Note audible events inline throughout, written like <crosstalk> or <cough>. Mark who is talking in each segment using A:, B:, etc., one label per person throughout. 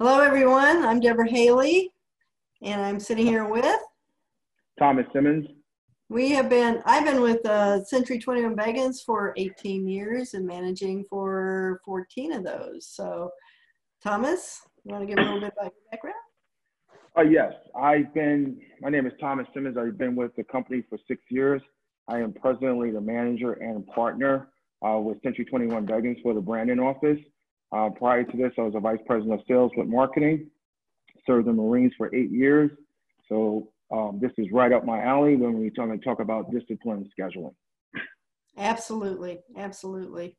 A: Hello, everyone. I'm Deborah Haley, and I'm sitting here with
B: Thomas Simmons.
A: We have been, I've been with uh, Century 21 Beggins for 18 years and managing for 14 of those. So, Thomas, you want to give a little bit about your background?
B: Uh, yes, I've been, my name is Thomas Simmons. I've been with the company for six years. I am presently the manager and partner uh, with Century 21 Beggins for the Brandon office. Uh, prior to this, I was a vice president of sales with marketing, served the Marines for eight years. So um, this is right up my alley when we talk, talk about discipline scheduling.
A: Absolutely, absolutely.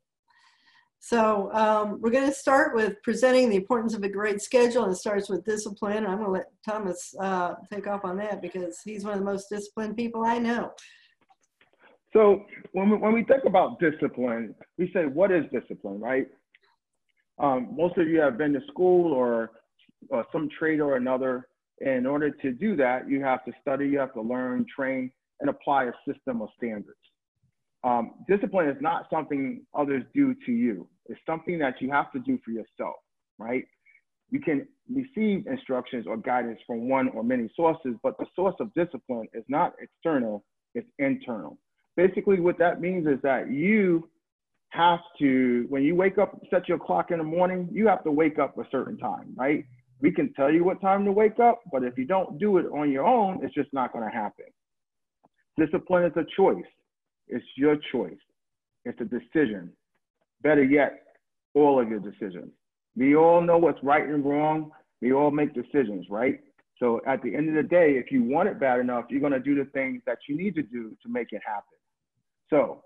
A: So um, we're going to start with presenting the importance of a great schedule, and it starts with discipline. I'm going to let Thomas uh, take off on that because he's one of the most disciplined people I know.
B: So when we, when we think about discipline, we say, what is discipline, right? Um, most of you have been to school or, or some trade or another. In order to do that, you have to study, you have to learn, train, and apply a system of standards. Um, discipline is not something others do to you. It's something that you have to do for yourself, right? You can receive instructions or guidance from one or many sources, but the source of discipline is not external, it's internal. Basically, what that means is that you have to, when you wake up, set your clock in the morning, you have to wake up a certain time, right? We can tell you what time to wake up, but if you don't do it on your own, it's just not going to happen. Discipline is a choice. It's your choice. It's a decision. Better yet, all of your decisions. We all know what's right and wrong. We all make decisions, right? So at the end of the day, if you want it bad enough, you're going to do the things that you need to do to make it happen. So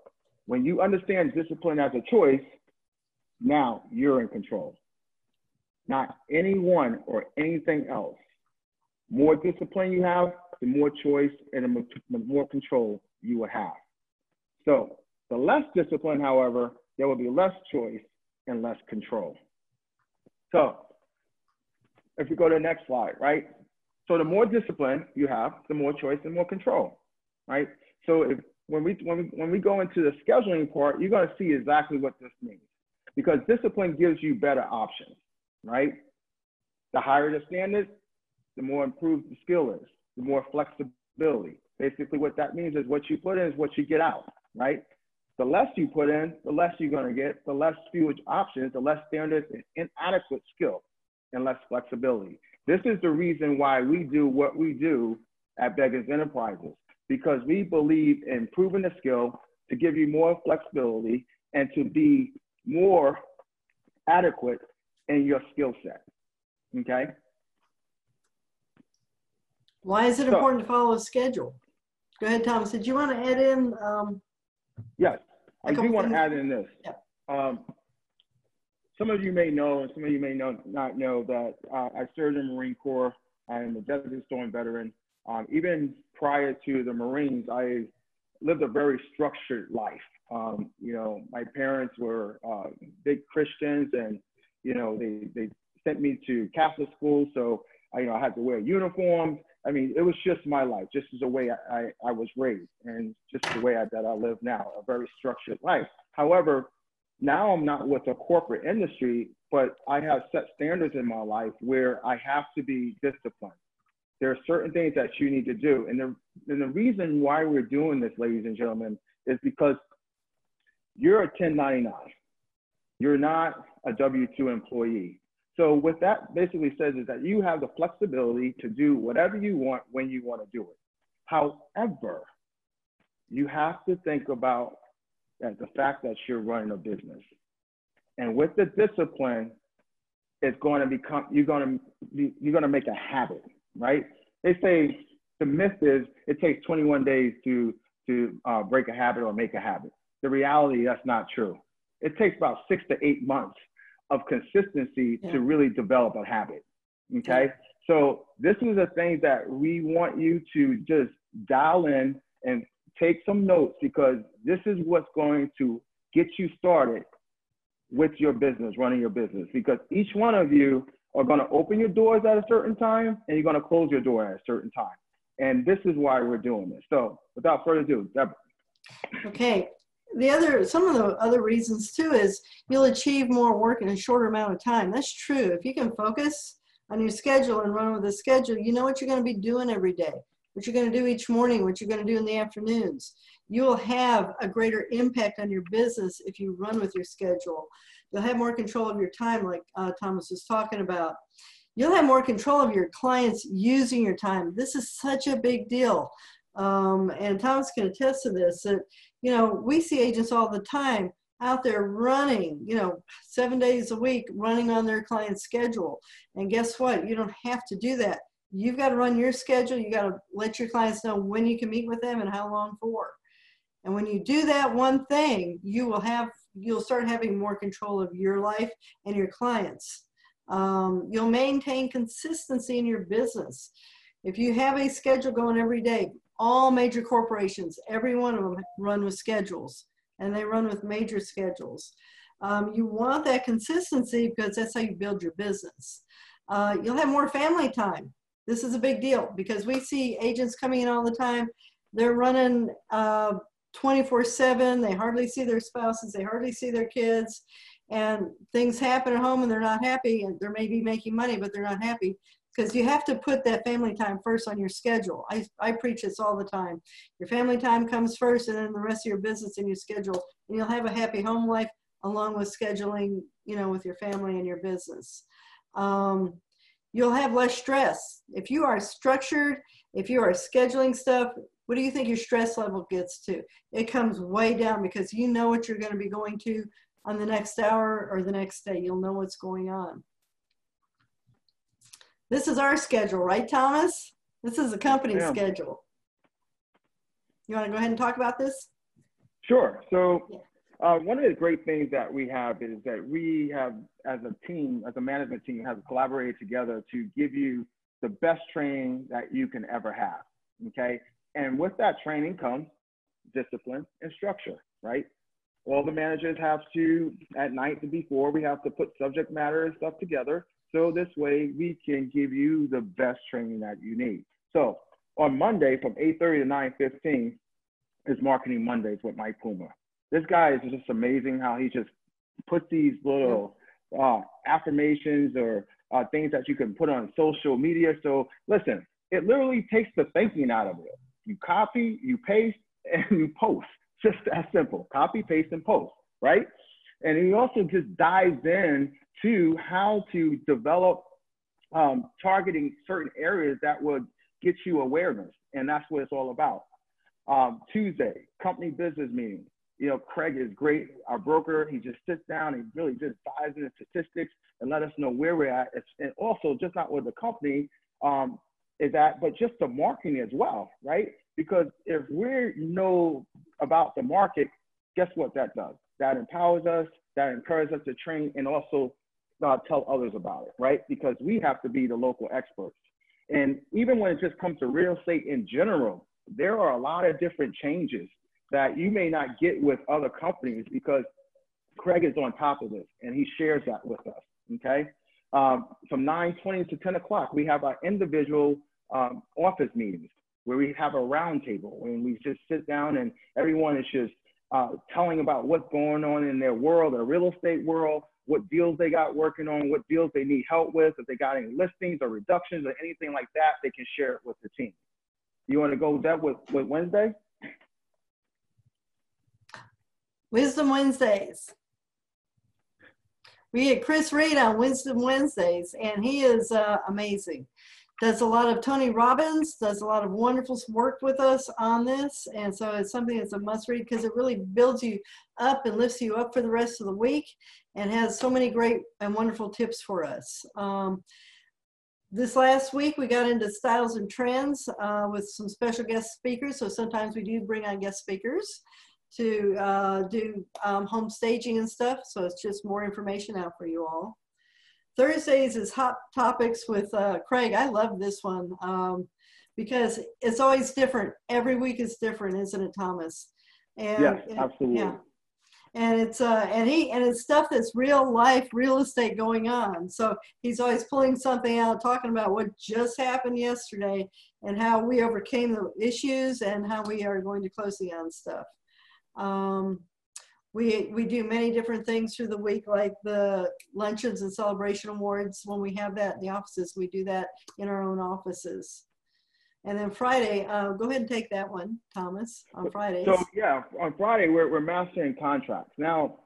B: when you understand discipline as a choice, now you're in control. Not anyone or anything else. More discipline you have, the more choice and the more control you will have. So the less discipline, however, there will be less choice and less control. So if we go to the next slide, right? So the more discipline you have, the more choice and more control, right? So if when we when we when we go into the scheduling part, you're going to see exactly what this means because discipline gives you better options, right? The higher the standard, the more improved the skill is, the more flexibility. Basically, what that means is what you put in is what you get out, right? The less you put in, the less you're going to get, the less few options, the less standards and inadequate skill and less flexibility. This is the reason why we do what we do at Beggins Enterprises because we believe in improving the skill to give you more flexibility and to be more adequate in your skill set. Okay?
A: Why is it so, important to follow a schedule? Go ahead, Thomas. Did you want to add in? Um,
B: yes, I do want to add in this. Yeah. Um, some of you may know, and some of you may know, not know that uh, I served in the Marine Corps. I am a Desert Storm veteran. Um, even prior to the Marines, I lived a very structured life. Um, you know, my parents were uh, big Christians, and you know, they they sent me to Catholic school, so I, you know, I had to wear uniforms. I mean, it was just my life, just as the way I, I, I was raised, and just the way I, that I live now, a very structured life. However, now I'm not with a corporate industry, but I have set standards in my life where I have to be disciplined there are certain things that you need to do. And the, and the reason why we're doing this, ladies and gentlemen, is because you're a 1099. You're not a W-2 employee. So what that basically says is that you have the flexibility to do whatever you want when you want to do it. However, you have to think about the fact that you're running a business. And with the discipline, it's going to become, you're going to, be, you're going to make a habit right? They say the myth is it takes 21 days to to uh, break a habit or make a habit. The reality that's not true. It takes about six to eight months of consistency yeah. to really develop a habit. Okay, yeah. so this is a thing that we want you to just dial in and take some notes because this is what's going to get you started with your business, running your business. Because each one of you are going to open your doors at a certain time and you're going to close your door at a certain time. And this is why we're doing this. So without further ado, Deborah.
A: Okay. The other, some of the other reasons too is you'll achieve more work in a shorter amount of time. That's true. If you can focus on your schedule and run with a schedule, you know what you're going to be doing every day, what you're going to do each morning, what you're going to do in the afternoons. You will have a greater impact on your business if you run with your schedule. You'll have more control of your time, like uh, Thomas was talking about. You'll have more control of your clients using your time. This is such a big deal. Um, and Thomas can attest to this that, you know, we see agents all the time out there running, you know, seven days a week, running on their client's schedule. And guess what? You don't have to do that. You've got to run your schedule. You got to let your clients know when you can meet with them and how long for. And when you do that one thing, you will have, you'll start having more control of your life and your clients. Um, you'll maintain consistency in your business. If you have a schedule going every day, all major corporations, every one of them run with schedules and they run with major schedules. Um, you want that consistency because that's how you build your business. Uh, you'll have more family time. This is a big deal because we see agents coming in all the time. They're running uh, 24 7. They hardly see their spouses, they hardly see their kids. And things happen at home and they're not happy. And they're maybe making money, but they're not happy because you have to put that family time first on your schedule. I, I preach this all the time. Your family time comes first and then the rest of your business and your schedule. And you'll have a happy home life along with scheduling, you know, with your family and your business. Um, you'll have less stress. If you are structured, if you are scheduling stuff, what do you think your stress level gets to? It comes way down because you know what you're going to be going to on the next hour or the next day. You'll know what's going on. This is our schedule, right, Thomas? This is the company yeah. schedule. You want to go ahead and talk about this?
B: Sure. So, uh, one of the great things that we have is that we have, as a team, as a management team, have collaborated together to give you the best training that you can ever have. Okay. And with that training comes discipline and structure, right? All the managers have to, at night before, we have to put subject matter and stuff together so this way we can give you the best training that you need. So on Monday from 8.30 to 9.15 is Marketing Mondays with Mike Puma. This guy is just amazing how he just puts these little uh, affirmations or uh, things that you can put on social media. So listen, it literally takes the thinking out of it. You copy, you paste, <laughs> and you post. Just that simple. Copy, paste, and post, right? And he also just dives in to how to develop um, targeting certain areas that would get you awareness. And that's what it's all about. Um, Tuesday, company business meeting. You know, Craig is great, our broker. He just sits down and really just dives into statistics and let us know where we're at. and also, just not with the company um, is that, but just the marketing as well, right? Because if we know about the market, guess what that does? That empowers us, that encourages us to train and also uh, tell others about it, right? Because we have to be the local experts. And even when it just comes to real estate in general, there are a lot of different changes that you may not get with other companies because Craig is on top of this and he shares that with us. Okay. Um, from 9:20 to 10 o'clock, we have our individual um, office meetings where we have a roundtable and we just sit down and everyone is just uh, telling about what's going on in their world, their real estate world, what deals they got working on, what deals they need help with, if they got any listings or reductions or anything like that, they can share it with the team. You want to go with that with, with Wednesday?
A: Wisdom Wednesdays. We had Chris Reed on Wisdom Wednesdays, and he is uh, amazing does a lot of Tony Robbins, does a lot of wonderful work with us on this. And so it's something that's a must read because it really builds you up and lifts you up for the rest of the week and has so many great and wonderful tips for us. Um, this last week we got into styles and trends uh, with some special guest speakers. So sometimes we do bring on guest speakers to uh, do um, home staging and stuff. So it's just more information out for you all. Thursdays is hot topics with uh, Craig. I love this one um, because it's always different. Every week is different, isn't it, Thomas?
B: And, yes, absolutely.
A: Yeah. And it's uh, and he and it's stuff that's real life real estate going on. So he's always pulling something out, talking about what just happened yesterday and how we overcame the issues and how we are going to closing on stuff. Um, we, we do many different things through the week, like the luncheons and celebration awards. When we have that in the offices, we do that in our own offices. And then Friday, uh, go ahead and take that one, Thomas, on Fridays.
B: So yeah, on Friday we're we're mastering contracts. Now,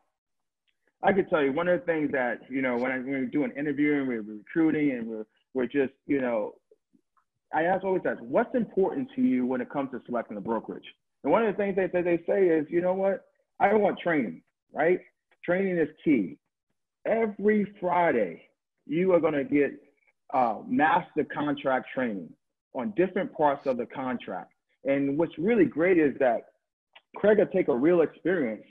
B: I could tell you one of the things that you know when, I, when we're doing interviewing, we're recruiting, and we're we're just you know, I ask always ask, what's important to you when it comes to selecting a brokerage? And one of the things that, that they say is, you know what, I want training, right? Training is key. Every Friday, you are going to get uh, master contract training on different parts of the contract. And what's really great is that Craig will take a real experience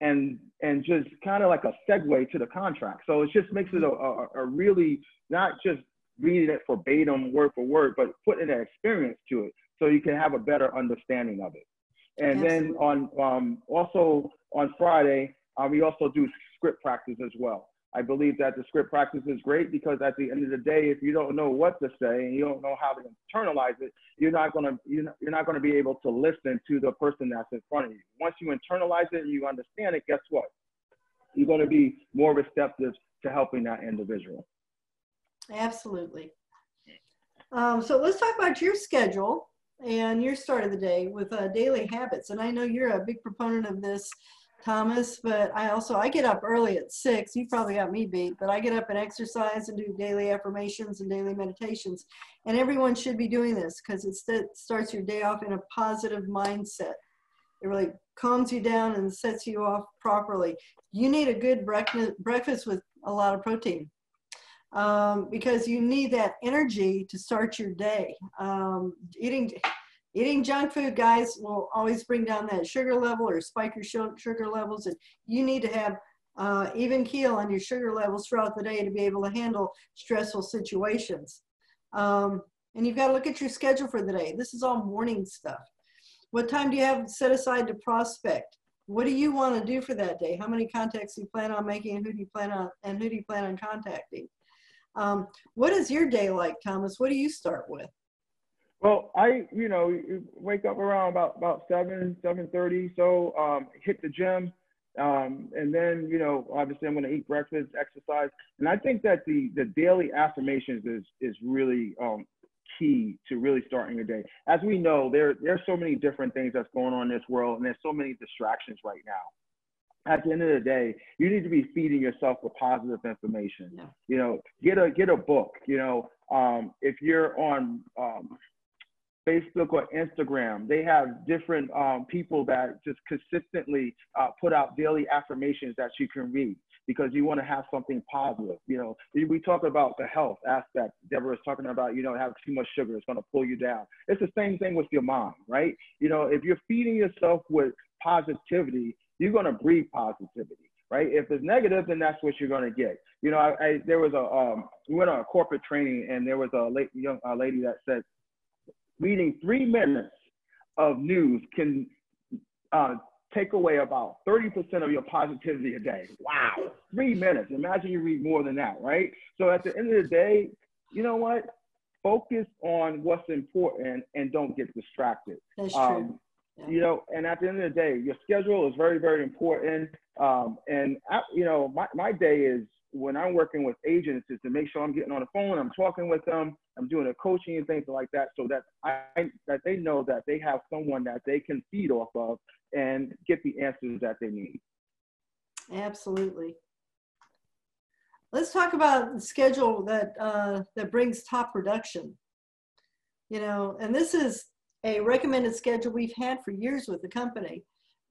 B: and and just kind of like a segue to the contract. So it just makes it a, a, a really not just reading it verbatim word for word, but putting an experience to it so you can have a better understanding of it. And Absolutely. then on um, also on Friday, uh, we also do script practice as well. I believe that the script practice is great because at the end of the day, if you don't know what to say and you don't know how to internalize it, you're not gonna you're not, you're not gonna be able to listen to the person that's in front of you. Once you internalize it and you understand it, guess what? You're gonna be more receptive to helping that individual.
A: Absolutely. Um, so let's talk about your schedule and your start of the day with uh, daily habits. And I know you're a big proponent of this Thomas, but I also, I get up early at six. You probably got me beat, but I get up and exercise and do daily affirmations and daily meditations. And everyone should be doing this because it starts your day off in a positive mindset. It really calms you down and sets you off properly. You need a good breakfast, breakfast with a lot of protein um, because you need that energy to start your day. Um, eating Eating junk food, guys, will always bring down that sugar level or spike your sugar levels. And you need to have uh, even keel on your sugar levels throughout the day to be able to handle stressful situations. Um, and you've got to look at your schedule for the day. This is all morning stuff. What time do you have set aside to prospect? What do you want to do for that day? How many contacts do you plan on making and who do you plan on and who do you plan on contacting? Um, what is your day like, Thomas? What do you start with?
B: Well, I, you know, wake up around about about seven, seven thirty. So um, hit the gym, um, and then you know, obviously, I'm going to eat breakfast, exercise, and I think that the the daily affirmations is is really um, key to really starting your day. As we know, there there's so many different things that's going on in this world, and there's so many distractions right now. At the end of the day, you need to be feeding yourself with positive information. Yeah. You know, get a get a book. You know, um, if you're on um, Facebook or Instagram. They have different um, people that just consistently uh, put out daily affirmations that you can read because you want to have something positive. You know, we talk about the health aspect. Deborah is talking about, you know, have too much sugar, it's going to pull you down. It's the same thing with your mind, right? You know, if you're feeding yourself with positivity, you're going to breathe positivity right? If it's negative, then that's what you're going to get. You know, I, I there was a um, we went on a corporate training, and there was a late, young a lady that said reading three minutes of news can uh, take away about 30% of your positivity a day. Wow, three minutes. Imagine you read more than that, right? So at the end of the day, you know what? Focus on what's important and don't get distracted.
A: That's true. Um,
B: yeah. You know, and at the end of the day, your schedule is very, very important. Um, and, I, you know, my, my day is when I'm working with agents is to make sure I'm getting on the phone, I'm talking with them, I'm doing a coaching and things like that, so that I that they know that they have someone that they can feed off of and get the answers that they need.
A: Absolutely. Let's talk about the schedule that uh, that brings top production. You know, and this is a recommended schedule we've had for years with the company,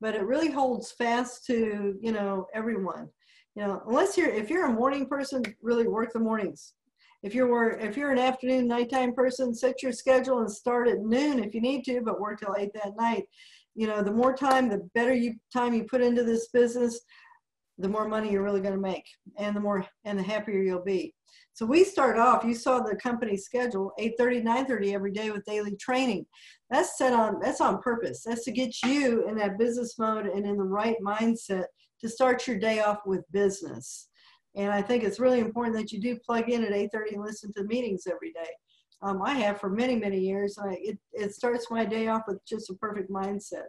A: but it really holds fast to you know everyone you know, unless you're, if you're a morning person, really work the mornings. If you're, if you're an afternoon, nighttime person, set your schedule and start at noon if you need to, but work till eight that night. You know, the more time, the better you time you put into this business, the more money you're really going to make and the more and the happier you'll be so we start off you saw the company schedule 8.30 9.30 every day with daily training. That's set on that's on purpose. That's to get you in that business mode and in the right mindset to start your day off with business. And i think it's really important that you do plug in at 8.30 and listen to the meetings every day. Um, i have for many many years I, it, it starts my day off with just a perfect mindset.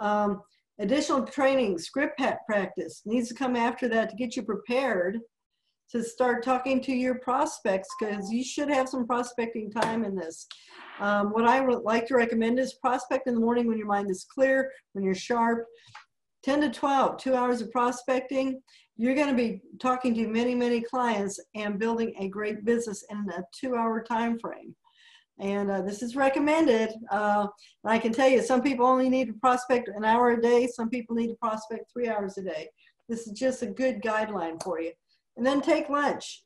A: Um, Additional training, script practice needs to come after that to get you prepared to start talking to your prospects because you should have some prospecting time in this. Um, what I would like to recommend is prospect in the morning when your mind is clear, when you're sharp. 10 to 12, two hours of prospecting. You're going to be talking to many, many clients and building a great business in a two hour time frame. And uh, this is recommended. Uh, I can tell you, some people only need to prospect an hour a day. Some people need to prospect three hours a day. This is just a good guideline for you. And then take lunch.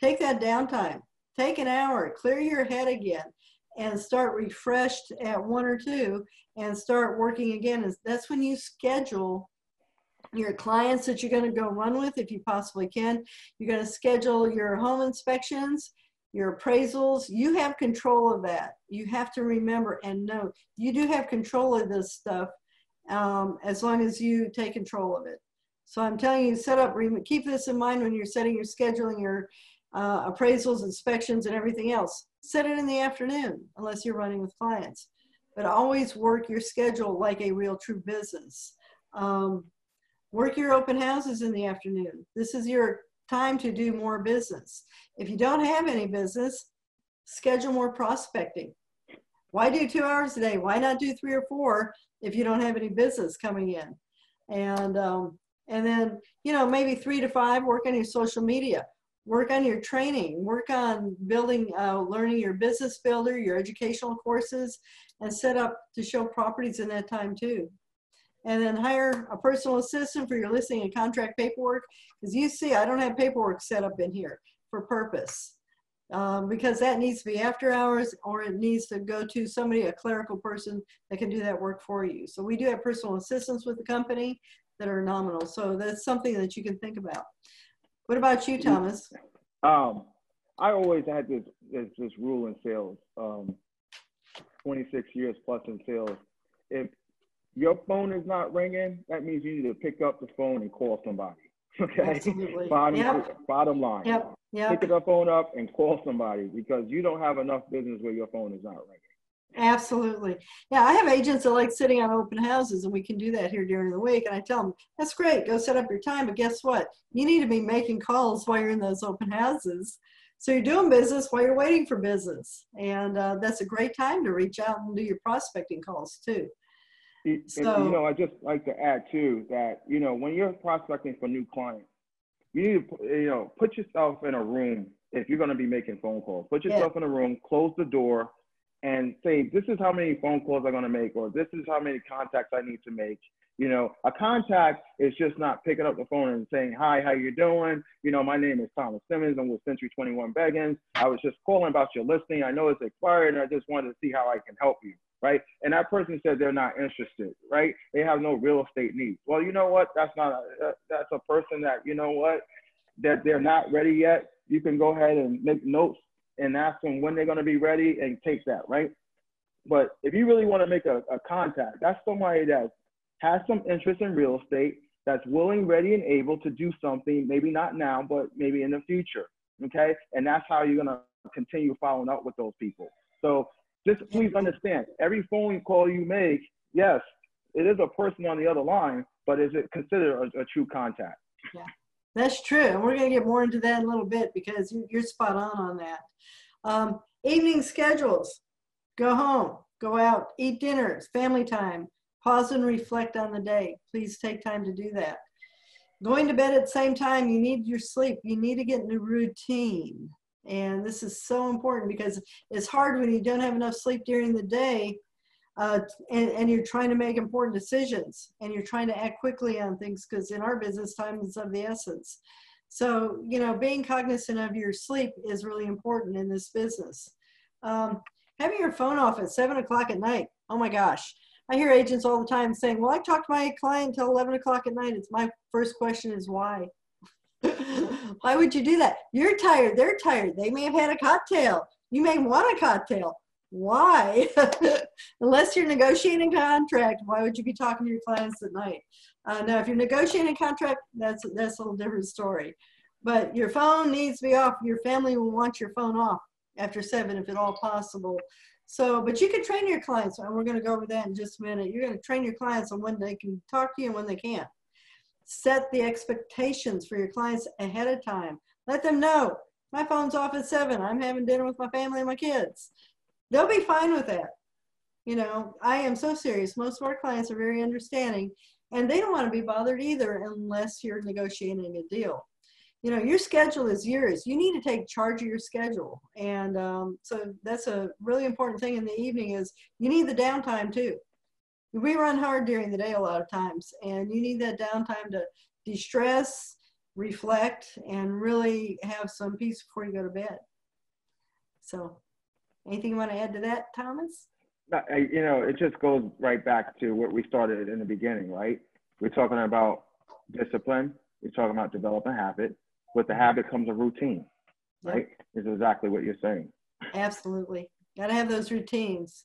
A: Take that downtime. Take an hour. Clear your head again and start refreshed at one or two and start working again. That's when you schedule your clients that you're going to go run with if you possibly can. You're going to schedule your home inspections, your appraisals. You have control of that. You have to remember and know you do have control of this stuff um, as long as you take control of it. So I'm telling you, set up, keep this in mind when you're setting your scheduling, your uh, appraisals, inspections, and everything else. Set it in the afternoon, unless you're running with clients. But always work your schedule like a real true business. Um, work your open houses in the afternoon. This is your time to do more business. If you don't have any business, schedule more prospecting. Why do two hours a day? Why not do three or four if you don't have any business coming in? And um, and then you know maybe three to five work on your social media work on your training work on building uh, learning your business builder your educational courses and set up to show properties in that time too and then hire a personal assistant for your listing and contract paperwork because you see i don't have paperwork set up in here for purpose um, because that needs to be after hours or it needs to go to somebody, a clerical person that can do that work for you. So we do have personal assistants with the company that are nominal. So that's something that you can think about. What about you, Thomas?
B: Um, I always had this this, this rule in sales. Um, 26 years plus in sales. If your phone is not ringing, that means you need to pick up the phone and call somebody. <laughs> Okay.
A: Absolutely.
B: bottom,
A: yep.
B: bottom line.
A: Yep. Yep.
B: Pick the phone up and call somebody because you don't have enough business where your phone is not ringing.
A: Absolutely. Yeah, I have agents that like sitting on open houses, and we can do that here during the week. And I tell them, that's great, go set up your time. But guess what? You need to be making calls while you're in those open houses. So you're doing business while you're waiting for business. And uh, that's a great time to reach out and do your prospecting calls too.
B: so, you know, I just like to add too that, you know, when you're prospecting for new clients, you need to, you know, put yourself in a room if you're going to be making phone calls. Put yourself yeah. in a room, close the door, and say, this is how many phone calls I'm going to make, or this is how many contacts I need to make. You know, a contact is just not picking up the phone and saying, hi, how you doing? You know, my name is Thomas Simmons. I'm with Century 21 Beggins. I was just calling about your listing. I know it's expired, and I just wanted to see how I can help you, right? And that person said they're not interested, right? They have no real estate needs. Well, you know what? That's not a, that's a person that, you know what, that they're not ready yet. You can go ahead and make notes and ask them when they're going to be ready and take that, right? But if you really want to make a, a contact, that's somebody that has some interest in real estate, that's willing, ready, and able to do something, maybe not now, but maybe in the future. Okay. And that's how you're going to continue following up with those people. So just please understand every phone call you make, yes, it is a person on the other line, but is it considered a, a true contact?
A: Yeah. That's true. And we're going to get more into that in a little bit because you're spot on on that. Um, evening schedules go home, go out, eat dinners, family time, pause and reflect on the day. Please take time to do that. Going to bed at the same time, you need your sleep. You need to get in a routine. And this is so important because it's hard when you don't have enough sleep during the day uh, and, and, you're trying to make important decisions and you're trying to act quickly on things because in our business, time is of the essence. So, you know, being cognizant of your sleep is really important in this business. Um, having your phone off at seven o'clock at night, oh my gosh. I hear agents all the time saying, well, I talk to my client until 11 o'clock at night. It's my first question is why? <laughs> why would you do that? You're tired. They're tired. They may have had a cocktail. You may want a cocktail. Why? <laughs> Unless you're negotiating a contract, why would you be talking to your clients at night? Uh, now, if you're negotiating a contract, that's that's a little different story. But your phone needs to be off. Your family will want your phone off after seven, if at all possible. So, but you can train your clients, and we're going to go over that in just a minute. You're going to train your clients on when they can talk to you and when they can't. Set the expectations for your clients ahead of time. Let them know my phone's off at seven. I'm having dinner with my family and my kids. They'll be fine with that. You know, I am so serious. Most of our clients are very understanding and they don't want to be bothered either unless you're negotiating a deal. You know your schedule is yours. You need to take charge of your schedule. And um, so that's a really important thing in the evening is you need the downtime too. We run hard during the day a lot of times and you need that downtime to de-stress reflect and really have some peace before you go to bed. So anything you want to add to that thomas
B: you know it just goes right back to what we started in the beginning right we're talking about discipline we're talking about developing habit with the habit comes a routine, right? Yep. Is exactly what you're saying.
A: Absolutely. Got to have those routines.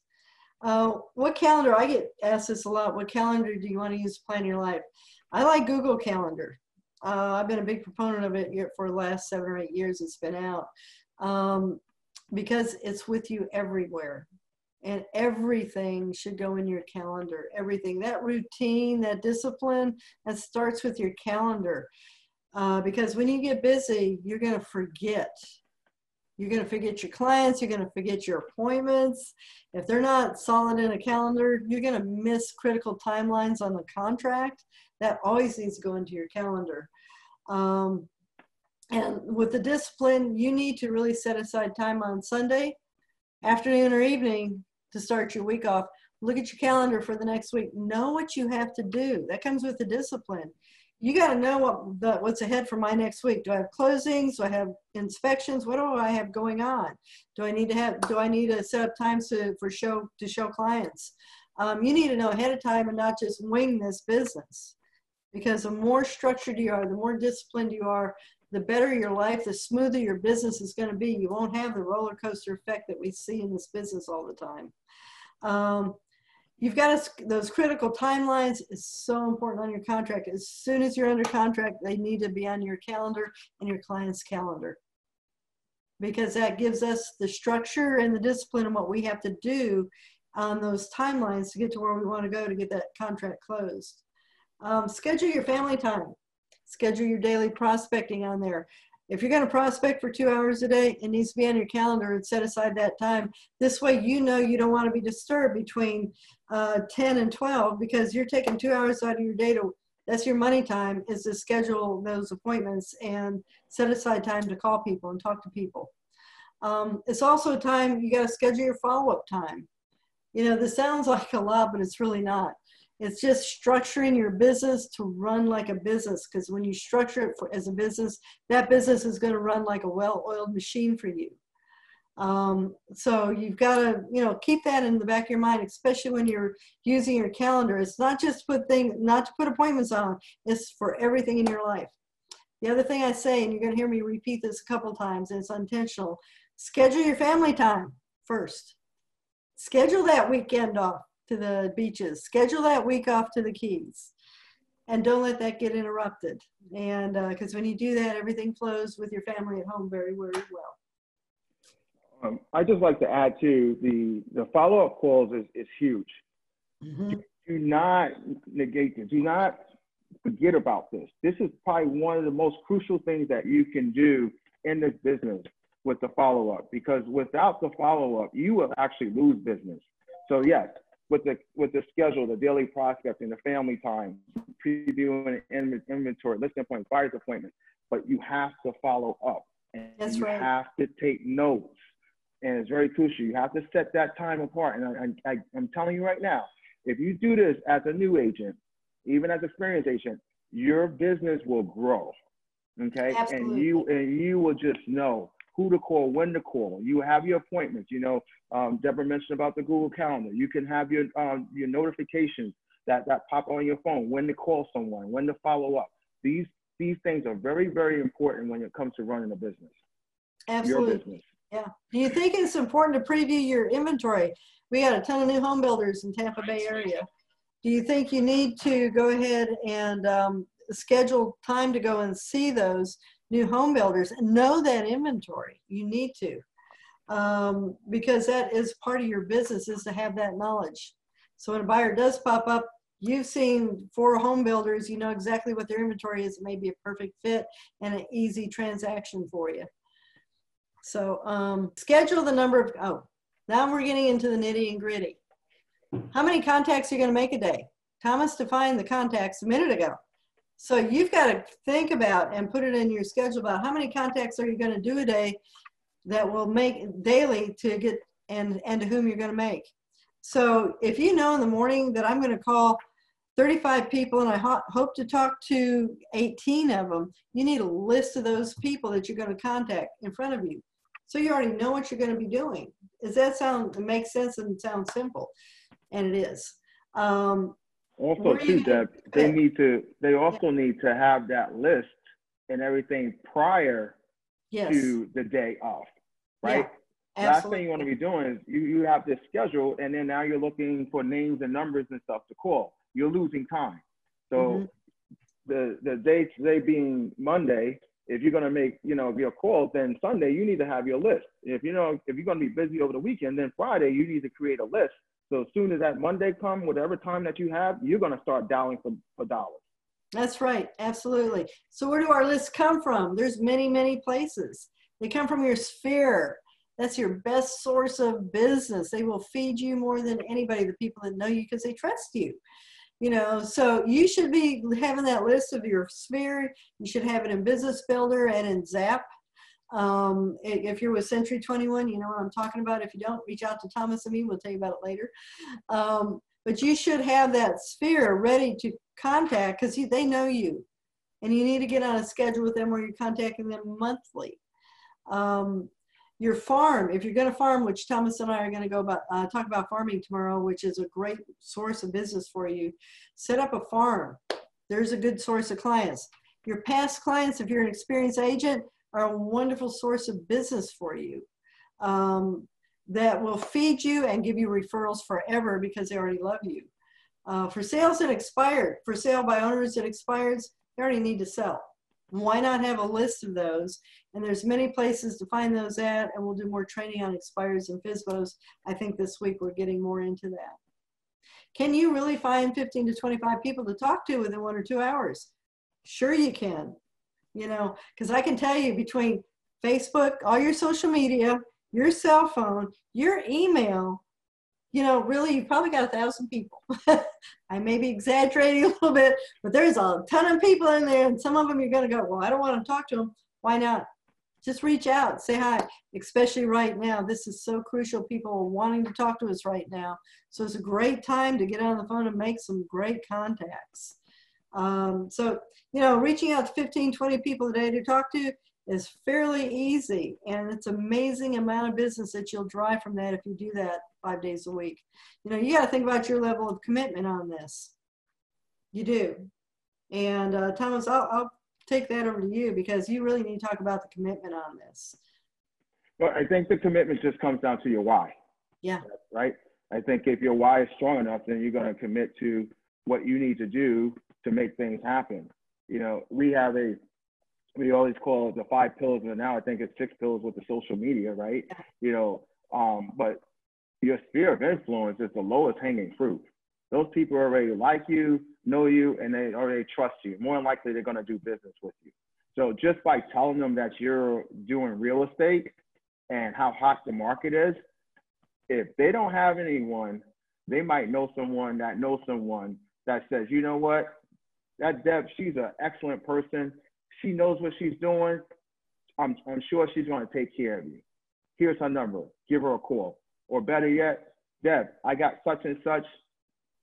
A: Uh, what calendar? I get asked this a lot. What calendar do you want to use to plan your life? I like Google Calendar. Uh, I've been a big proponent of it for the last seven or eight years. It's been out um, because it's with you everywhere, and everything should go in your calendar. Everything that routine, that discipline, that starts with your calendar. Uh, because when you get busy, you're going to forget. You're going to forget your clients. You're going to forget your appointments. If they're not solid in a calendar, you're going to miss critical timelines on the contract. That always needs to go into your calendar. Um, and with the discipline, you need to really set aside time on Sunday, afternoon, or evening to start your week off. Look at your calendar for the next week. Know what you have to do. That comes with the discipline you got to know what the, what's ahead for my next week. Do I have closings? Do I have inspections? What do I have going on? Do I need to have? Do I need to set up times to for show to show clients? Um, you need to know ahead of time and not just wing this business, because the more structured you are, the more disciplined you are, the better your life, the smoother your business is going to be. You won't have the roller coaster effect that we see in this business all the time. Um, you've got to, those critical timelines is so important on your contract. As soon as you're under contract, they need to be on your calendar and your client's calendar because that gives us the structure and the discipline and what we have to do on those timelines to get to where we want to go to get that contract closed. Um, schedule your family time. Schedule your daily prospecting on there. If you're going to prospect for two hours a day, it needs to be on your calendar and set aside that time. This way, you know you don't want to be disturbed between uh, 10 and 12 because you're taking two hours out of your day to, that's your money time, is to schedule those appointments and set aside time to call people and talk to people. Um, it's also a time you got to schedule your follow up time. You know, this sounds <laughs> like a lot, but it's really not. It's just structuring your business to run like a business because when you structure it for, as a business, that business is going to run like a well-oiled machine for you. Um, so you've got to, you know, keep that in the back of your mind, especially when you're using your calendar. It's not just put things, not to put appointments on. It's for everything in your life. The other thing I say, and you're going to hear me repeat this a couple times, and it's intentional. Schedule your family time first. Schedule that weekend off to the beaches. Schedule that week off to the Keys. And don't let that get interrupted. And because uh, when you do that, everything flows with your family at home very, very well.
B: Um, I just like to add to the the follow up calls is, is huge. Mm-hmm. Do, do not negate this. Do not forget about this. This is probably one of the most crucial things that you can do in this business with the follow up because without the follow up, you will actually lose business. So yes, with the with the schedule, the daily prospecting, the family time, previewing inventory, listing appointments, buyer's appointments, but you have to follow up and
A: That's
B: you
A: right.
B: have to take notes. And it's very crucial. You have to set that time apart. And I, I, I'm telling you right now, if you do this as a new agent, even as an experienced agent, your business will grow. Okay,
A: Absolutely.
B: and you and you will just know who to call, when to call. You have your appointments. You know, um, Deborah mentioned about the Google Calendar. You can have your um, your notifications that that pop on your phone when to call someone, when to follow up. These these things are very very important when it comes to running a business.
A: Absolutely.
B: Your business.
A: Yeah. Do you think it's important to preview your inventory? We got a ton of new home builders in Tampa Bay area. Do you think you need to go ahead and um, schedule time to go and see those new home builders know that inventory. You need to. um, because that is part of your business is to have that knowledge. So when a buyer does pop up, you've seen four home builders, you know exactly what their inventory is. It may be a perfect fit and an easy transaction for you. So um, schedule the number of, oh, now we're getting into the nitty and gritty. How many contacts are you going to make a day? Thomas defined the contacts a minute ago. So you've got to think about and put it in your schedule about how many contacts are you going to do a day that will make daily to get and and to whom you're going to make. So if you know in the morning that I'm going to call 35 people and I ho hope to talk to 18 of them, you need a list of those people that you're going to contact in front of you. So you already know what you're going to be doing. Does that sound, make sense and sound simple? And it is. Um,
B: also, too, Deb, they need to, they also yeah. need to have that list and everything prior yes. to the day off right? Yeah, Last thing you want to be doing is you, you have this schedule and then now you're looking for names and numbers and stuff to call. You're losing time. So mm-hmm. the the day today being Monday, if you're gonna make, you know, your calls, then Sunday you need to have your list. If you know if you're gonna be busy over the weekend, then Friday you need to create a list. So as soon as that Monday come, whatever time that you have, you're gonna start dialing for, for dollars.
A: That's right, absolutely. So where do our lists come from? There's many, many places. They come from your sphere. That's your best source of business. They will feed you more than anybody, the people that know you because they trust you. You know, so you should be having that list of your sphere. You should have it in Business Builder and in Zap. Um, if you're with Century 21, you know what I'm talking about. If you don't, reach out to Thomas and me. We'll tell you about it later. Um, but you should have that sphere ready to contact because they know you. And you need to get on a schedule with them where you're contacting them monthly. Um, your farm, if you're going to farm, which Thomas and I are going to go about uh, talk about farming tomorrow, which is a great source of business for you. Set up a farm. There's a good source of clients. Your past clients, if you're an experienced agent, are a wonderful source of business for you. Um, that will feed you and give you referrals forever because they already love you. Uh, for sales that expired, for sale by owners that expires, they already need to sell. Why not have a list of those? And there's many places to find those at, and we'll do more training on expires and FSBOs. I think this week we're getting more into that. Can you really find 15 to 25 people to talk to within one or two hours? Sure you can. You know, because I can tell you between Facebook, all your social media, your cell phone, your email, you know, really, you've probably got a thousand people. <laughs> I may be exaggerating <laughs> a little bit, but there's a ton of people in there, and some of them you're going to go, well, I don't want to talk to them. Why not? Just reach out, say hi, especially right now. This is so crucial. People are wanting to talk to us right now. So it's a great time to get on the phone and make some great contacts. Um, so, you know, reaching out to 15, 20 people a day to talk to is fairly easy. And it's amazing amount of business that you'll drive from that if you do that five days a week. You know, you got to think about your level of commitment on this. You do. And uh, Thomas, I'll, I'll take that over to you because you really need to talk about the commitment on this.
B: Well, I think the commitment just comes down to your why.
A: Yeah.
B: Right? I think if your why is strong enough, then you're going to commit to what you need to do to make things happen. You know, we have a, we always call it the five pillars, and now I think it's six pillars with the social media, right? You know, um, but your sphere of influence is the lowest hanging fruit. Those people already like you, know you, and they already trust you. More than likely, they're going to do business with you. So just by telling them that you're doing real estate and how hot the market is, if they don't have anyone, they might know someone that knows someone that says, you know what, that Deb, she's an excellent person. She knows what she's doing. I'm, I'm sure she's going to take care of you. Here's her number. Give her a call. Or better yet, Deb, I got such and such.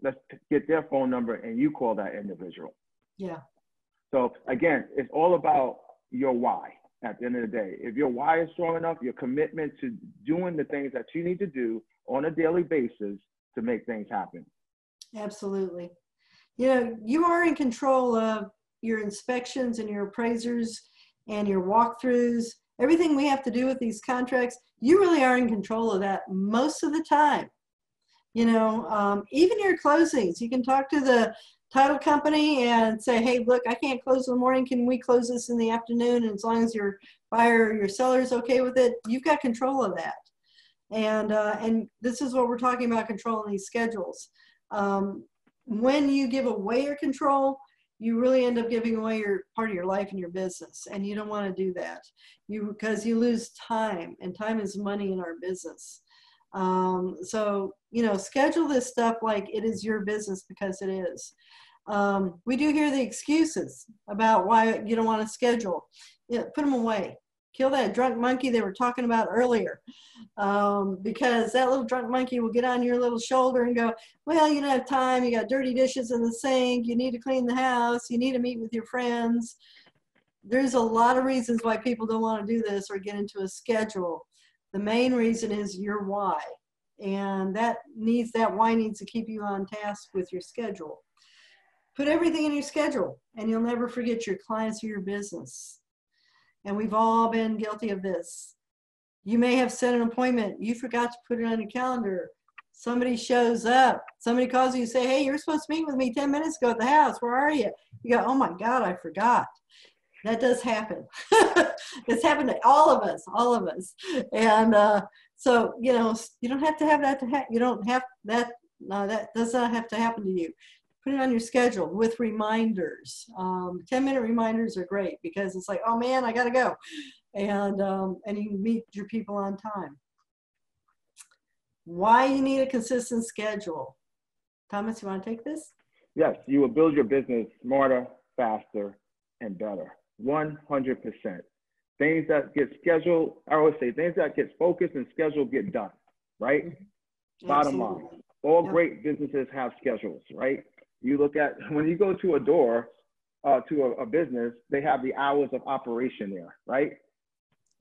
B: Let's get their phone number and you call that individual.
A: Yeah.
B: So again, it's all about your why at the end of the day. If your why is strong enough, your commitment to doing the things that you need to do on a daily basis to make things happen.
A: Absolutely. You know, you are in control of your inspections and your appraisers and your walkthroughs everything we have to do with these contracts, you really are in control of that most of the time. You know, um, even your closings, you can talk to the title company and say, hey, look, I can't close in the morning. Can we close this in the afternoon? And as long as your buyer or your seller is okay with it, you've got control of that. And, uh, and this is what we're talking about controlling these schedules. Um, when you give away your control, you really end up giving away your part of your life and your business and you don't want to do that. You because you lose time and time is money in our business. Um, so you know schedule this stuff like it is your business because it is. Um, we do hear the excuses about why you don't want to schedule. Yeah, put them away kill that drunk monkey they were talking about earlier. Um, because that little drunk monkey will get on your little shoulder and go well you don't have time. You got dirty dishes in the sink. You need to clean the house. You need to meet with your friends. There's a lot of reasons why people don't want to do this or get into a schedule. The main reason is your why. And that needs that why needs to keep you on task with your schedule. Put everything in your schedule and you'll never forget your clients or your business and we've all been guilty of this. You may have set an appointment, you forgot to put it on your calendar. Somebody shows up, somebody calls you and say, Hey, you're supposed to meet with me 10 minutes ago at the house. Where are you? You go, Oh my God, I forgot. That does happen. <laughs> it's happened to all of us, all of us. And uh, so, you know, you don't have to have that to you don't have that, no, that does not have to happen to you put it on your schedule with reminders. Um, 10 minute reminders are great because it's like, oh man, I gotta go. And, um, and you meet your people on time. Why you need a consistent schedule. Thomas, you wanna take this?
B: Yes, you will build your business smarter, faster, and better. 100%. Things that get scheduled, I always say things that get focused and scheduled get done, right? Mm-hmm. Bottom line. All great businesses have schedules, right? You look at when you go to a door uh, to a, a, business, they have the hours of operation there, right?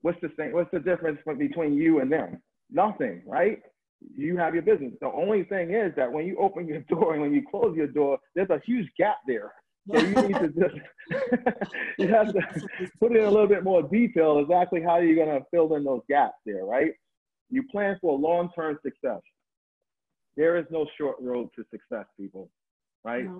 B: What's the thing? What's the difference between you and them? Nothing, right? You have your business. The only thing is that when you open your <laughs> door and when you close your door, there's a huge gap there. So you need to just <laughs> you have to put in a little bit more detail exactly how you're gonna fill in those gaps there, right? You plan for long-term success. There is no short road to success, people right? Mm-hmm.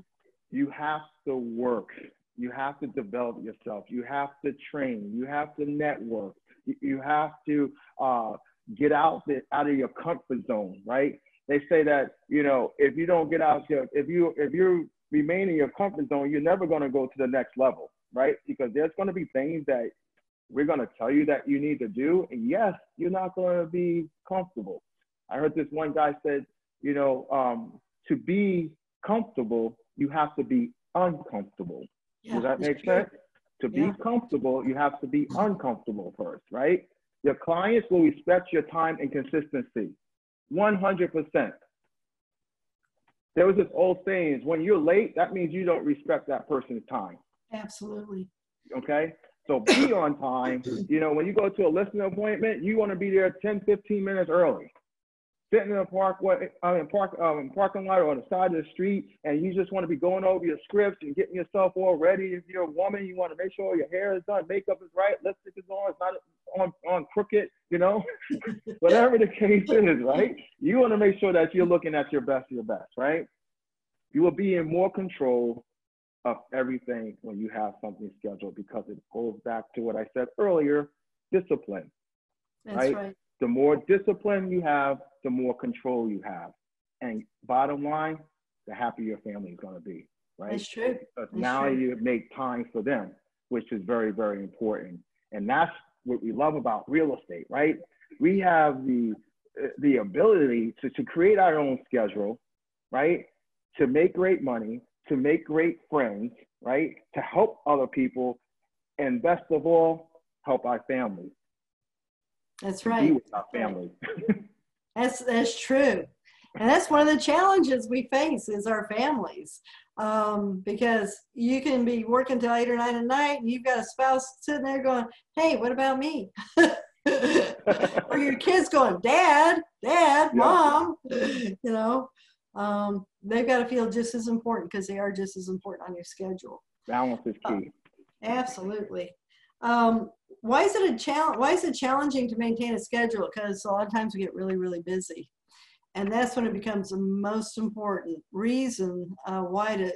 B: You have to work. You have to develop yourself. You have to train. You have to network. You have to uh, get out the, out of your comfort zone, right? They say that you know if you don't get out your if you if you remain in your comfort zone, you're never going to go to the next level, right? Because there's going to be things that we're going to tell you that you need to do, and yes, you're not going to be comfortable. I heard this one guy said, you know, um, to be comfortable, you have to be uncomfortable. Yeah, Does that make sense? To be comfortable, you have to be uncomfortable first, right? Your clients will respect your time and consistency. 100%. There was this old saying, when you're late, that means you don't respect that person's time.
A: Absolutely.
B: Okay? So be on time. You know, when you go to a listening appointment, you want to be there 10, 15 minutes early sitting in a parkway, I mean, park, um, parking lot or on the side of the street, and you just want to be going over your scripts and getting yourself all ready. If you're a woman, you want to make sure your hair is done, makeup is right, lipstick is on, it's not on, on crooked, you know, <laughs> whatever the case is, right? You want to make sure that you're looking at your best, your best, right? You will be in more control of everything when you have something scheduled because it goes back to what I said earlier, discipline.
A: That's right. right.
B: The more discipline you have, the more control you have. And bottom line, the happier your family is going to be, right?
A: That's true.
B: Because
A: that's
B: now
A: true.
B: you make time for them, which is very, very important. And that's what we love about real estate, right? We have the the ability to, to create our own schedule, right? To make great money, to make great friends, right? To help other people, and best of all, help our families.
A: That's right.
B: With our families. <laughs>
A: That's that's true, and that's one of the challenges we face is our families, um, because you can be working till eight or nine at night, and you've got a spouse sitting there going, "Hey, what about me?" <laughs> or your kids going, "Dad, Dad, yeah. Mom," <laughs> you know. Um, they've got to feel just as important because they are just as important on your schedule.
B: Balance is key.
A: Uh, absolutely. Um, why is it a challenge? Why is it challenging to maintain a schedule? Because a lot of times we get really, really busy, and that's when it becomes the most important reason uh, why to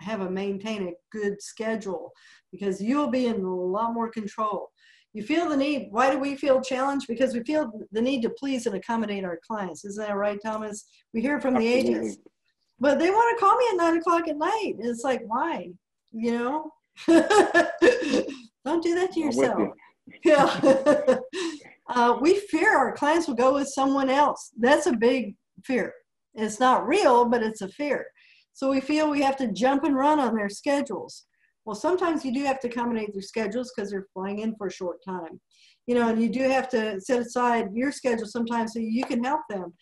A: have a maintain a good schedule because you'll be in a lot more control. You feel the need. Why do we feel challenged? Because we feel the need to please and accommodate our clients. Isn't that right, Thomas? We hear from the
B: Absolutely.
A: agents, but they want to call me at nine o'clock at night. And it's like, why? You know? <laughs> Don't do that to yourself.
B: you.
A: Yeah. <laughs> uh, we fear our clients will go with someone else. That's a big fear. It's not real, but it's a fear. So we feel we have to jump and run on their schedules. Well, sometimes you do have to accommodate their schedules because they're flying in for a short time. You know, and you do have to set aside your schedule sometimes so you can help them.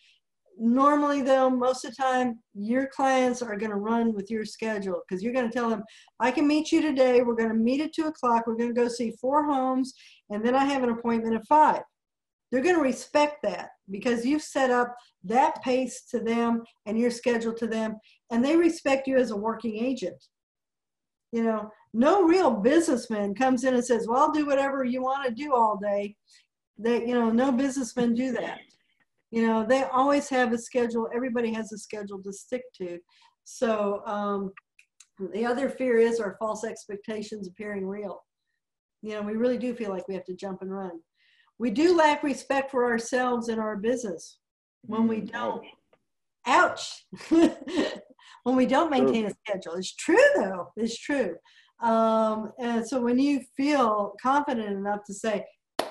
A: Normally, though, most of the time, your clients are going to run with your schedule because you're going to tell them, I can meet you today. We're going to meet at two o'clock. We're going to go see four homes, and then I have an appointment at five. They're going to respect that because you've set up that pace to them and your schedule to them, and they respect you as a working agent. You know, no real businessman comes in and says, Well, I'll do whatever you want to do all day. That, you know, no businessmen do that. You know, they always have a schedule. Everybody has a schedule to stick to. So um, the other fear is our false expectations appearing real. You know, we really do feel like we have to jump and run. We do lack respect for ourselves and our business when we
B: Mm,
A: don't.
B: ouch.
A: Ouch. <laughs> when we don't maintain a schedule. It's true, though. It's true. Um, and so when you feel confident enough to say,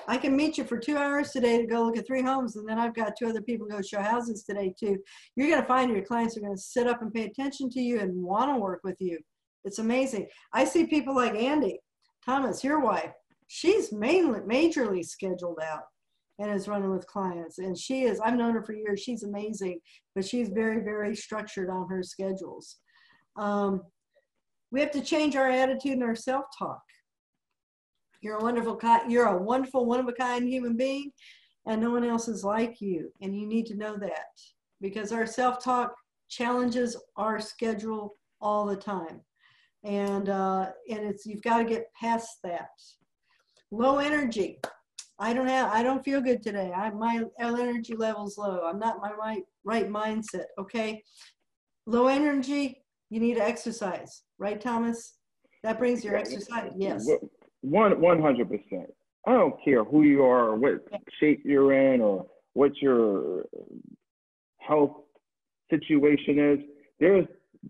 A: I can meet you for two hours today to go look at three homes, and then I've got two other people go show houses today too. You're going to find your clients are going to sit up and pay attention to you and want to work with you. It's amazing. I see people like Andy Thomas, your wife. She's mainly majorly scheduled out and is running with clients, and she is. I've known her for years. She's amazing, but she's very, very structured on her schedules. Um, we have to change our attitude and our self-talk. You're a wonderful, you're a wonderful, one of a kind human being, and no one else is like you. And you need to know that because our self-talk challenges our schedule all the time, and uh, and it's you've got to get past that. Low energy. I don't have. I don't feel good today. I my energy level's low. I'm not my right right mindset. Okay. Low energy. You need to exercise, right, Thomas? That brings your exercise. Yes.
B: One one hundred percent. I don't care who you are or what shape you're in or what your health situation is. There's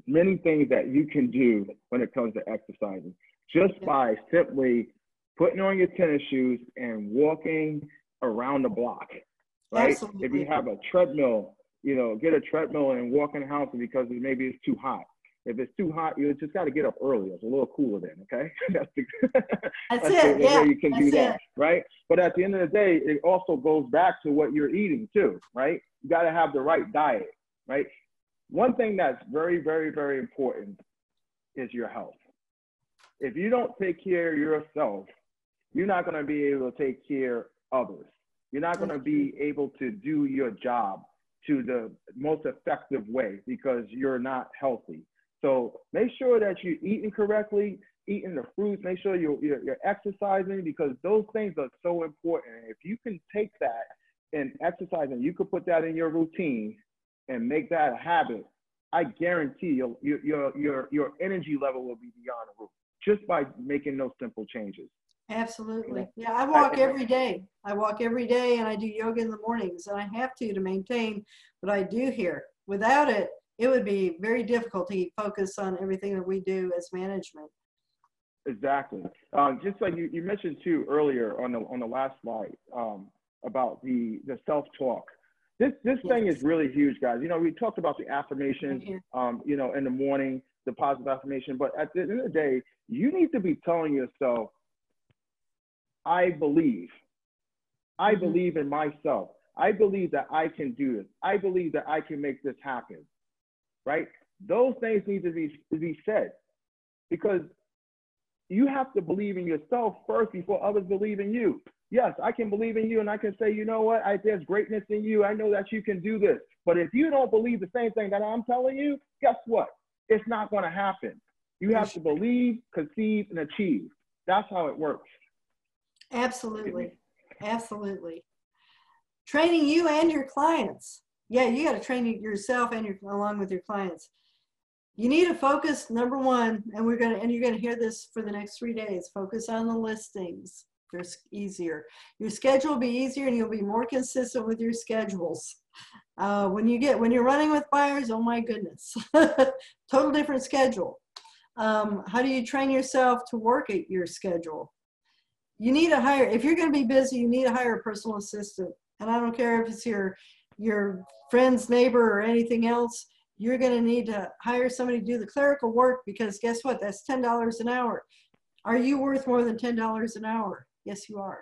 B: many things that you can do when it comes to exercising. Just
A: Yeah.
B: by simply putting on your tennis shoes and walking around the block. Right? If you have a treadmill, you know, get a treadmill and walk in the house because maybe it's too hot. If it's too hot, you just got to get up early. It's a little cooler then, okay? <laughs> that's the, <laughs>
A: That's
B: that's
A: it.
B: the
A: Yeah.
B: way you can do
A: that's
B: that,
A: it.
B: right? But at the end of the day, it also goes back to what you're eating too, right? You got to have the right diet, right? One thing that's very, very, very important is your health. If you don't take care of yourself, you're not going to be able to take care of others. You're not going to be able to do your job to the most effective way because you're not healthy. So make sure that you're eating correctly, eating the fruits, make sure you're, you're, you're exercising because those things are so important. And if you can take that and exercise and you could put that in your routine and make that a habit, I guarantee your, your, your, your, your energy level will be beyond the roof just by making those simple changes.
A: Absolutely. Yeah, I walk every day. I walk every day and I do yoga in the mornings and I have to to maintain what I do here. Without it, it would be very difficult to focus on everything that we do as management.
B: Exactly. Um, just like you, you mentioned too earlier on the on the last slide um, about the the self talk. This this thing is really huge, guys. You know, we talked about the affirmations,
A: Yeah.
B: um, you know, in the morning, the positive affirmation. But at the end of the day, you need to be telling yourself, "I believe. I
A: Mhm.
B: believe in myself. I believe that I can do this. I believe that I can make this happen." Right? Those things need to be to be said because you have to believe in yourself first before others believe in you. Yes, I can believe in you and I can say, you know what, I, there's greatness in you. I know that you can do this. But if you don't believe the same thing that I'm telling you, guess what? It's not going to happen. You have to believe, conceive, and achieve. That's how it works.
A: Absolutely. Absolutely. Training you and your clients. Yeah, you got to train yourself and your along with your clients. You need to focus number one, and we're gonna and you're gonna hear this for the next three days. Focus on the listings. They're easier. Your schedule will be easier and you'll be more consistent with your schedules. Uh, when you get, when you're running with buyers, oh my goodness, <laughs> total different schedule. Um, how do you train yourself to work at your schedule? You need to hire, if you're going to be busy, you need to hire a personal assistant. And I don't care if it's your, your friend's neighbor or anything else, you're going to need to hire somebody to do the clerical work because guess what? That's $10 an hour. Are you worth more than $10 an hour? Yes, you are.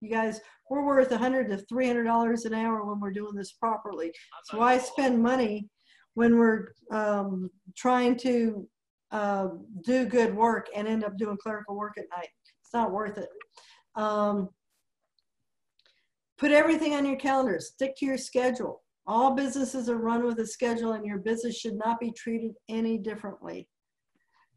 A: You guys, we're worth 100 to $300 an hour when we're doing this properly. So why spend money when we're um, trying to uh, do good work and end up doing clerical work at night? It's not worth it. Um, put everything on your calendar. Stick to your schedule. All businesses are run with a schedule and your business should not be treated any differently.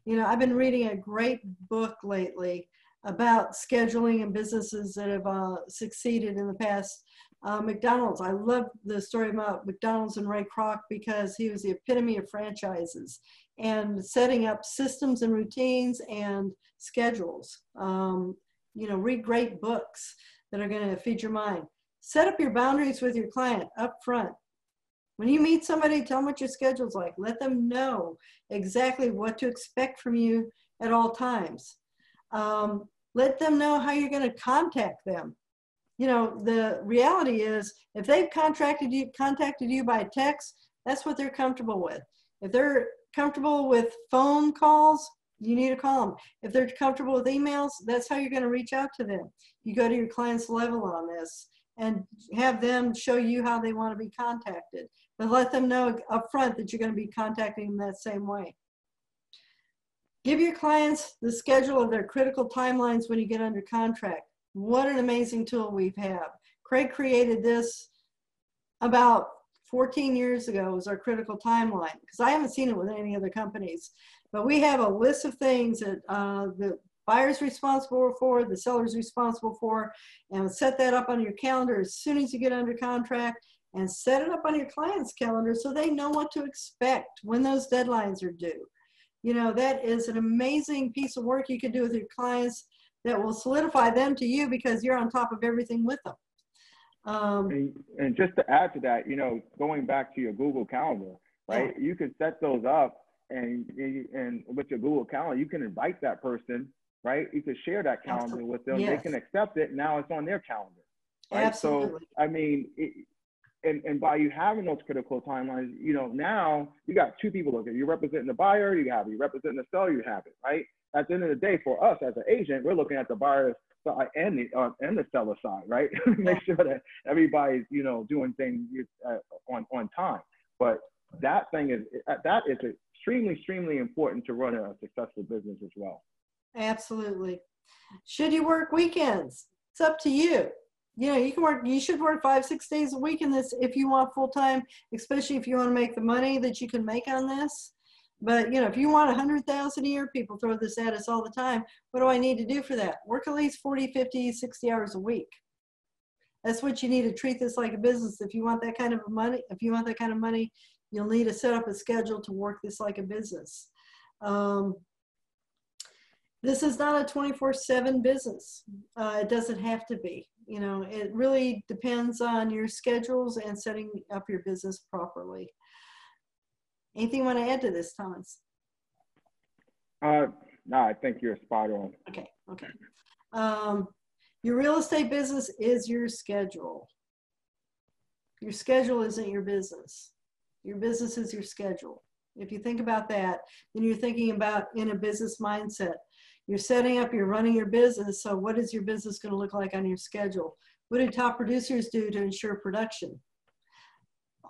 A: You know, I've been reading a great book lately about scheduling and businesses that have uh, succeeded in the past. Uh, McDonald's, I love the story about McDonald's and Ray Kroc because he was the epitome of franchises and setting up systems and routines and schedules. Um, you know, read great books that are going to feed your mind. Set up your boundaries with your client up front. When you meet somebody, tell them what your schedule's like. Let them know exactly what to expect from you at all times. Um, let them know how you're going to contact them. You know, the reality is if they've contracted you, contacted you by text, that's what they're comfortable with. If they're comfortable with phone calls, you need to call them. If they're comfortable with emails, that's how you're going to reach out to them. You go to your client's level on this and have them show you how they want to be contacted. But let them know up front that you're going to be contacting them that same way. Give your clients the schedule of their critical timelines when you get under contract. What an amazing tool we have. Craig created this about 14 years ago was our critical timeline because I haven't seen it with any other companies. But we have a list of things that uh, the buyer's responsible for, the seller's responsible for, and set that up on your calendar as soon as you get under contract and set it up on your client's calendar so they know what to expect when those deadlines are due. You know, that is an amazing piece of work you can do with your clients that will solidify them to you because you're on top of everything with them.
B: Um, and, and, just to add to that, you know, going back to your Google Calendar, right? Yeah. You can set those up and and with your Google Calendar, you can invite that person, right? You can share that calendar Absolutely. with them. Yes. They can accept it. Now it's on their calendar. Right? Absolutely. So I mean, it, and, and by you having those critical timelines, you know, now you got two people looking. You're representing the buyer, you have it. You're representing the seller, you have it, right? At the end of the day, for us as an agent, we're looking at the buyer's side and the uh, and the seller side, right? <laughs> Make sure that everybody's, you know, doing things uh, on on time. But that thing is that is extremely extremely important to run a successful business as well.
A: Absolutely. Should you work weekends? It's up to you you know, you can work, you should work five, six days a week in this if you want full time, especially if you want to make the money that you can make on this. But you know, if you want a hundred thousand a year, people throw this at us all the time. What do I need to do for that? Work at least 40, 50, 60 hours a week. That's what you need to treat this like a business. If you want that kind of money, if you want that kind of money, you'll need to set up a schedule to work this like a business. Um, this is not a 24 7 business. Uh, it doesn't have to be. You know, it really depends on your schedules and setting up your business properly. Anything you want to add to this, Thomas?
B: Uh, no, I think you're spot on.
A: Okay, okay. Um, your real estate business is your schedule. Your schedule isn't your business. Your business is your schedule. If you think about that, then you're thinking about in a business mindset you're setting up, you're running your business. So what is your business going to look like on your schedule? What do top producers do to ensure production?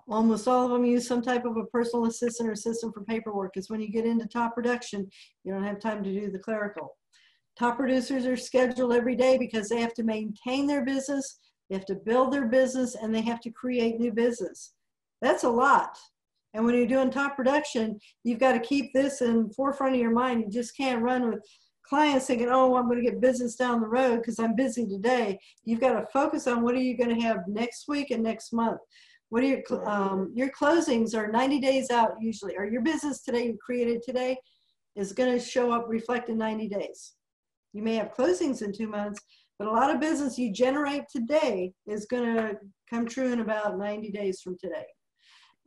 A: Almost all of them use some type of a personal assistant or system for paperwork because when you get into top production, you don't have time to do the clerical. Top producers are scheduled every day because they have to maintain their business, they have to build their business, and they have to create new business. That's a lot. And when you're doing top production, you've got to keep this in forefront of your mind. You just can't run with clients thinking, oh, I'm going to get business down the road because I'm busy today. You've got to focus on what are you going to have next week and next month. What are your um, your closings are 90 days out usually, or your business today you created today is going to show up reflect in 90 days. You may have closings in two months, But a lot of business you generate today is going to come true in about 90 days from today.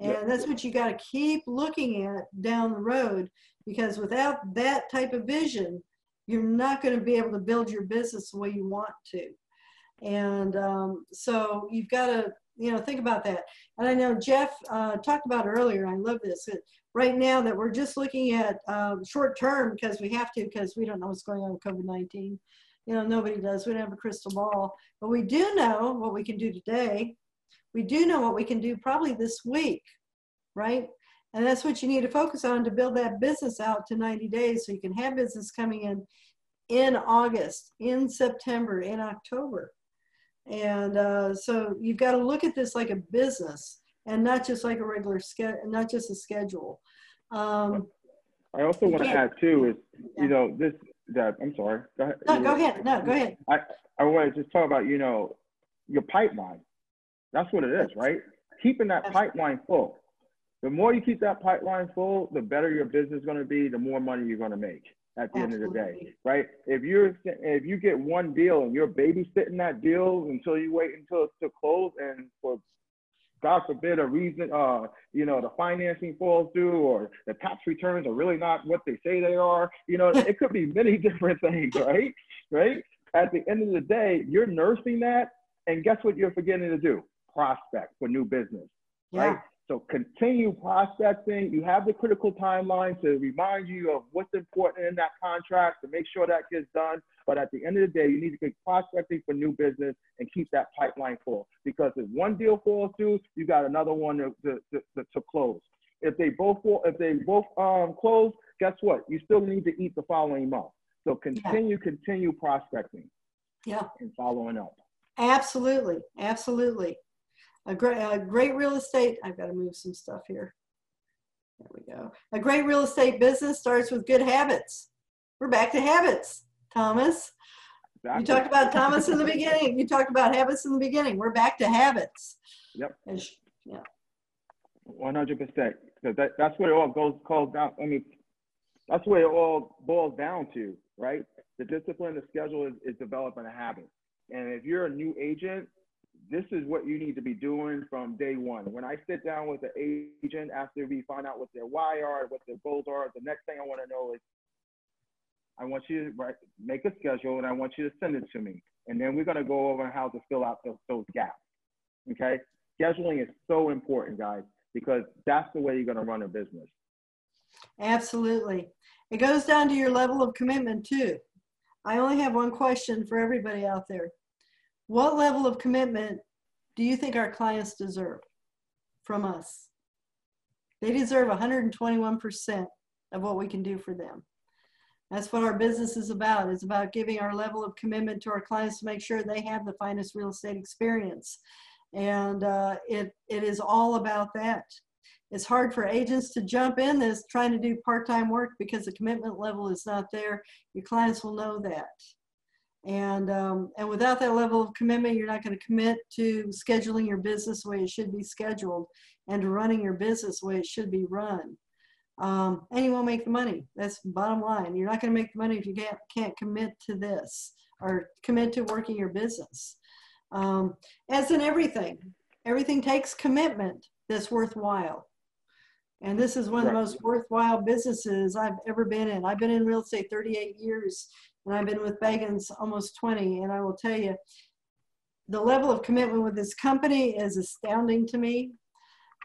A: And that's what you got to keep looking at down the road because without that type of vision, you're not going to be able to build your business the way you want to. And um, so you've got to, you know, think about that. And I know Jeff uh, talked about earlier, I love this, right now that we're just looking at um, short term because we have to, because we don't know what's going on with COVID 19. You know, nobody does. We don't have a crystal ball. But we do know what we can do today. We do know what we can do probably this week, right? And that's what you need to focus on to build that business out to 90 days so you can have business coming in in August, in September, in October. And uh, so you've got to look at this like a business and not just like a regular schedule, not just a schedule. Um,
B: I also want to add too is,
A: Yeah.
B: you know, this, that, I'm sorry. Go ahead.
A: no, go ahead. No, go ahead.
B: I, I want to just talk about, you know, your pipeline. That's what it is, right? Keeping that pipeline full. The more you keep that pipeline full, the better your business is going to be, the more money you're going to make at the end of the day, right? If you're if you get one deal and you're babysitting that deal until you wait until it's to close, and for God forbid a reason, uh, you know, the financing falls through or the tax returns are really not what they say they are. You know, it could be many <laughs> different things, right? Right? At the end of the day, you're nursing that, and guess what you're forgetting to do? Prospect for new business,
A: Yeah.
B: right? So continue prospecting. You have the critical timeline to remind you of what's important in that contract to make sure that gets done. But at the end of the day, you need to keep prospecting for new business and keep that pipeline full. Because if one deal falls through, you got another one to, to, to, to close. If they both fall, if they both um, close, guess what? You still need to eat the following month. So continue, continue prospecting
A: Yeah.
B: and following up.
A: Absolutely, absolutely. A great, a great real estate. I've got to move some stuff here. There we go. A great real estate business starts with good habits. We're back to habits, Thomas. You talked about Thomas in the beginning. You talked about habits in the beginning. We're back to habits.
B: Yep.
A: And sh-
B: One hundred percent, because that, that's what it all goes calls down. I mean, that's what it all boils down to, right? The discipline, the schedule is, is developing a habit. And if you're a new agent, this is what you need to be doing from day one. When I sit down with the agent after we find out what their why are, what their goals are, the next thing I want to know is, I want you to write, make a schedule and I want you to send it to me. And then we're going to go over how to fill out those, those gaps. Okay? Scheduling is so important, guys because that's the way you're going to run a business.
A: Absolutely. It goes down to your level of commitment too. I only have one question for everybody out there. What level of commitment do you think our clients deserve from us? They deserve 121% of what we can do for them. That's what our business is about. It's about giving our level of commitment to our clients to make sure they have the finest real estate experience. And uh, it, it is all about that it's hard for agents to jump in this trying to do part-time work because the commitment level is not there your clients will know that and um, and without that level of commitment you're not going to commit to scheduling your business the way it should be scheduled and to running your business the way it should be run. Um, and you won't make the money. That's bottom line. You're not going to make the money if you can't, can't commit to this or commit to working your business. Um, as in everything everything takes commitment that's worthwhile. And this is one of the most worthwhile businesses I've ever been in. I've been in real estate 38 years, and I've been with Bagans almost 20. And I will tell you, the level of commitment with this company is astounding to me.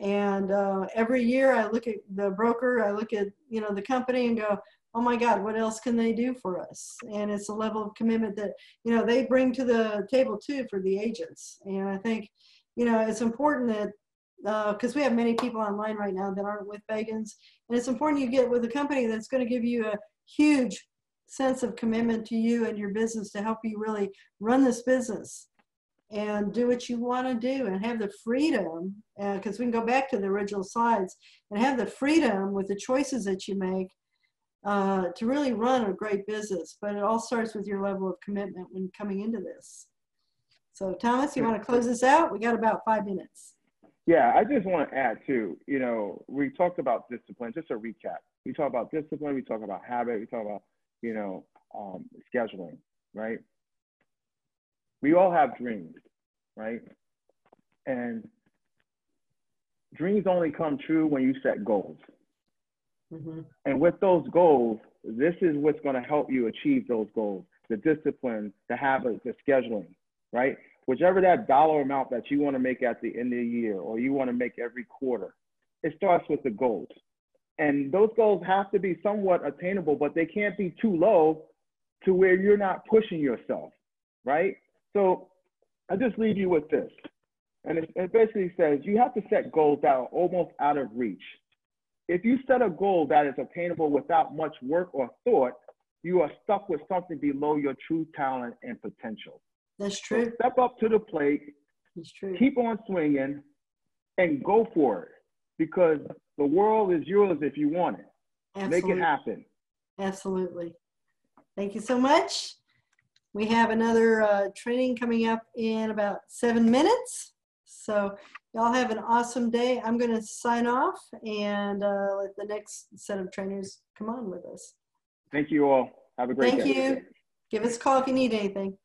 A: And uh, every year I look at the broker, I look at you know the company, and go, oh my God, what else can they do for us? And it's a level of commitment that you know they bring to the table too for the agents. And I think you know it's important that because we have many people online right now that aren't with Bagans. And it's important you get with a company that's going to give you a huge sense of commitment to you and your business to help you really run this business and do what you want to do and have the freedom, because we can go back to the original slides, and have the freedom with the choices that you make uh, to really run a great business. But it all starts with your level of commitment when coming into this. So Thomas, you want to close this out? We got about five minutes.
B: Yeah, I just want to add too, you know, we talked about discipline, just a recap. We talk about discipline, we talk about habit, we talk about, you know, um, scheduling, right? we all have dreams, right? And dreams only come true when you set goals.
A: hmm
B: And with those goals, this is what's going to help you achieve those goals the discipline, the habits, the scheduling, right? Whichever that dollar amount that you want to make at the end of the year or you want to make every quarter, it starts with the goals. And those goals have to be somewhat attainable, but they can't be too low to where you're not pushing yourself, right? So I just leave you with this. And it, it basically says you have to set goals that are almost out of reach. If you set a goal that is attainable without much work or thought, you are stuck with something below your true talent and potential.
A: That's
B: So
A: true.
B: step up to the plate,
A: That's true.
B: keep on swinging, and go for it because the world is yours if you want it. Make it happen.
A: Absolutely. Thank you so much. We have another uh, training coming up in about seven minutes. So y'all have an awesome day. I'm going to sign off and uh, let the next set of trainers come on with us.
B: Thank you all. Have a great
A: Thank
B: day.
A: Thank you. Give us a call if you need anything.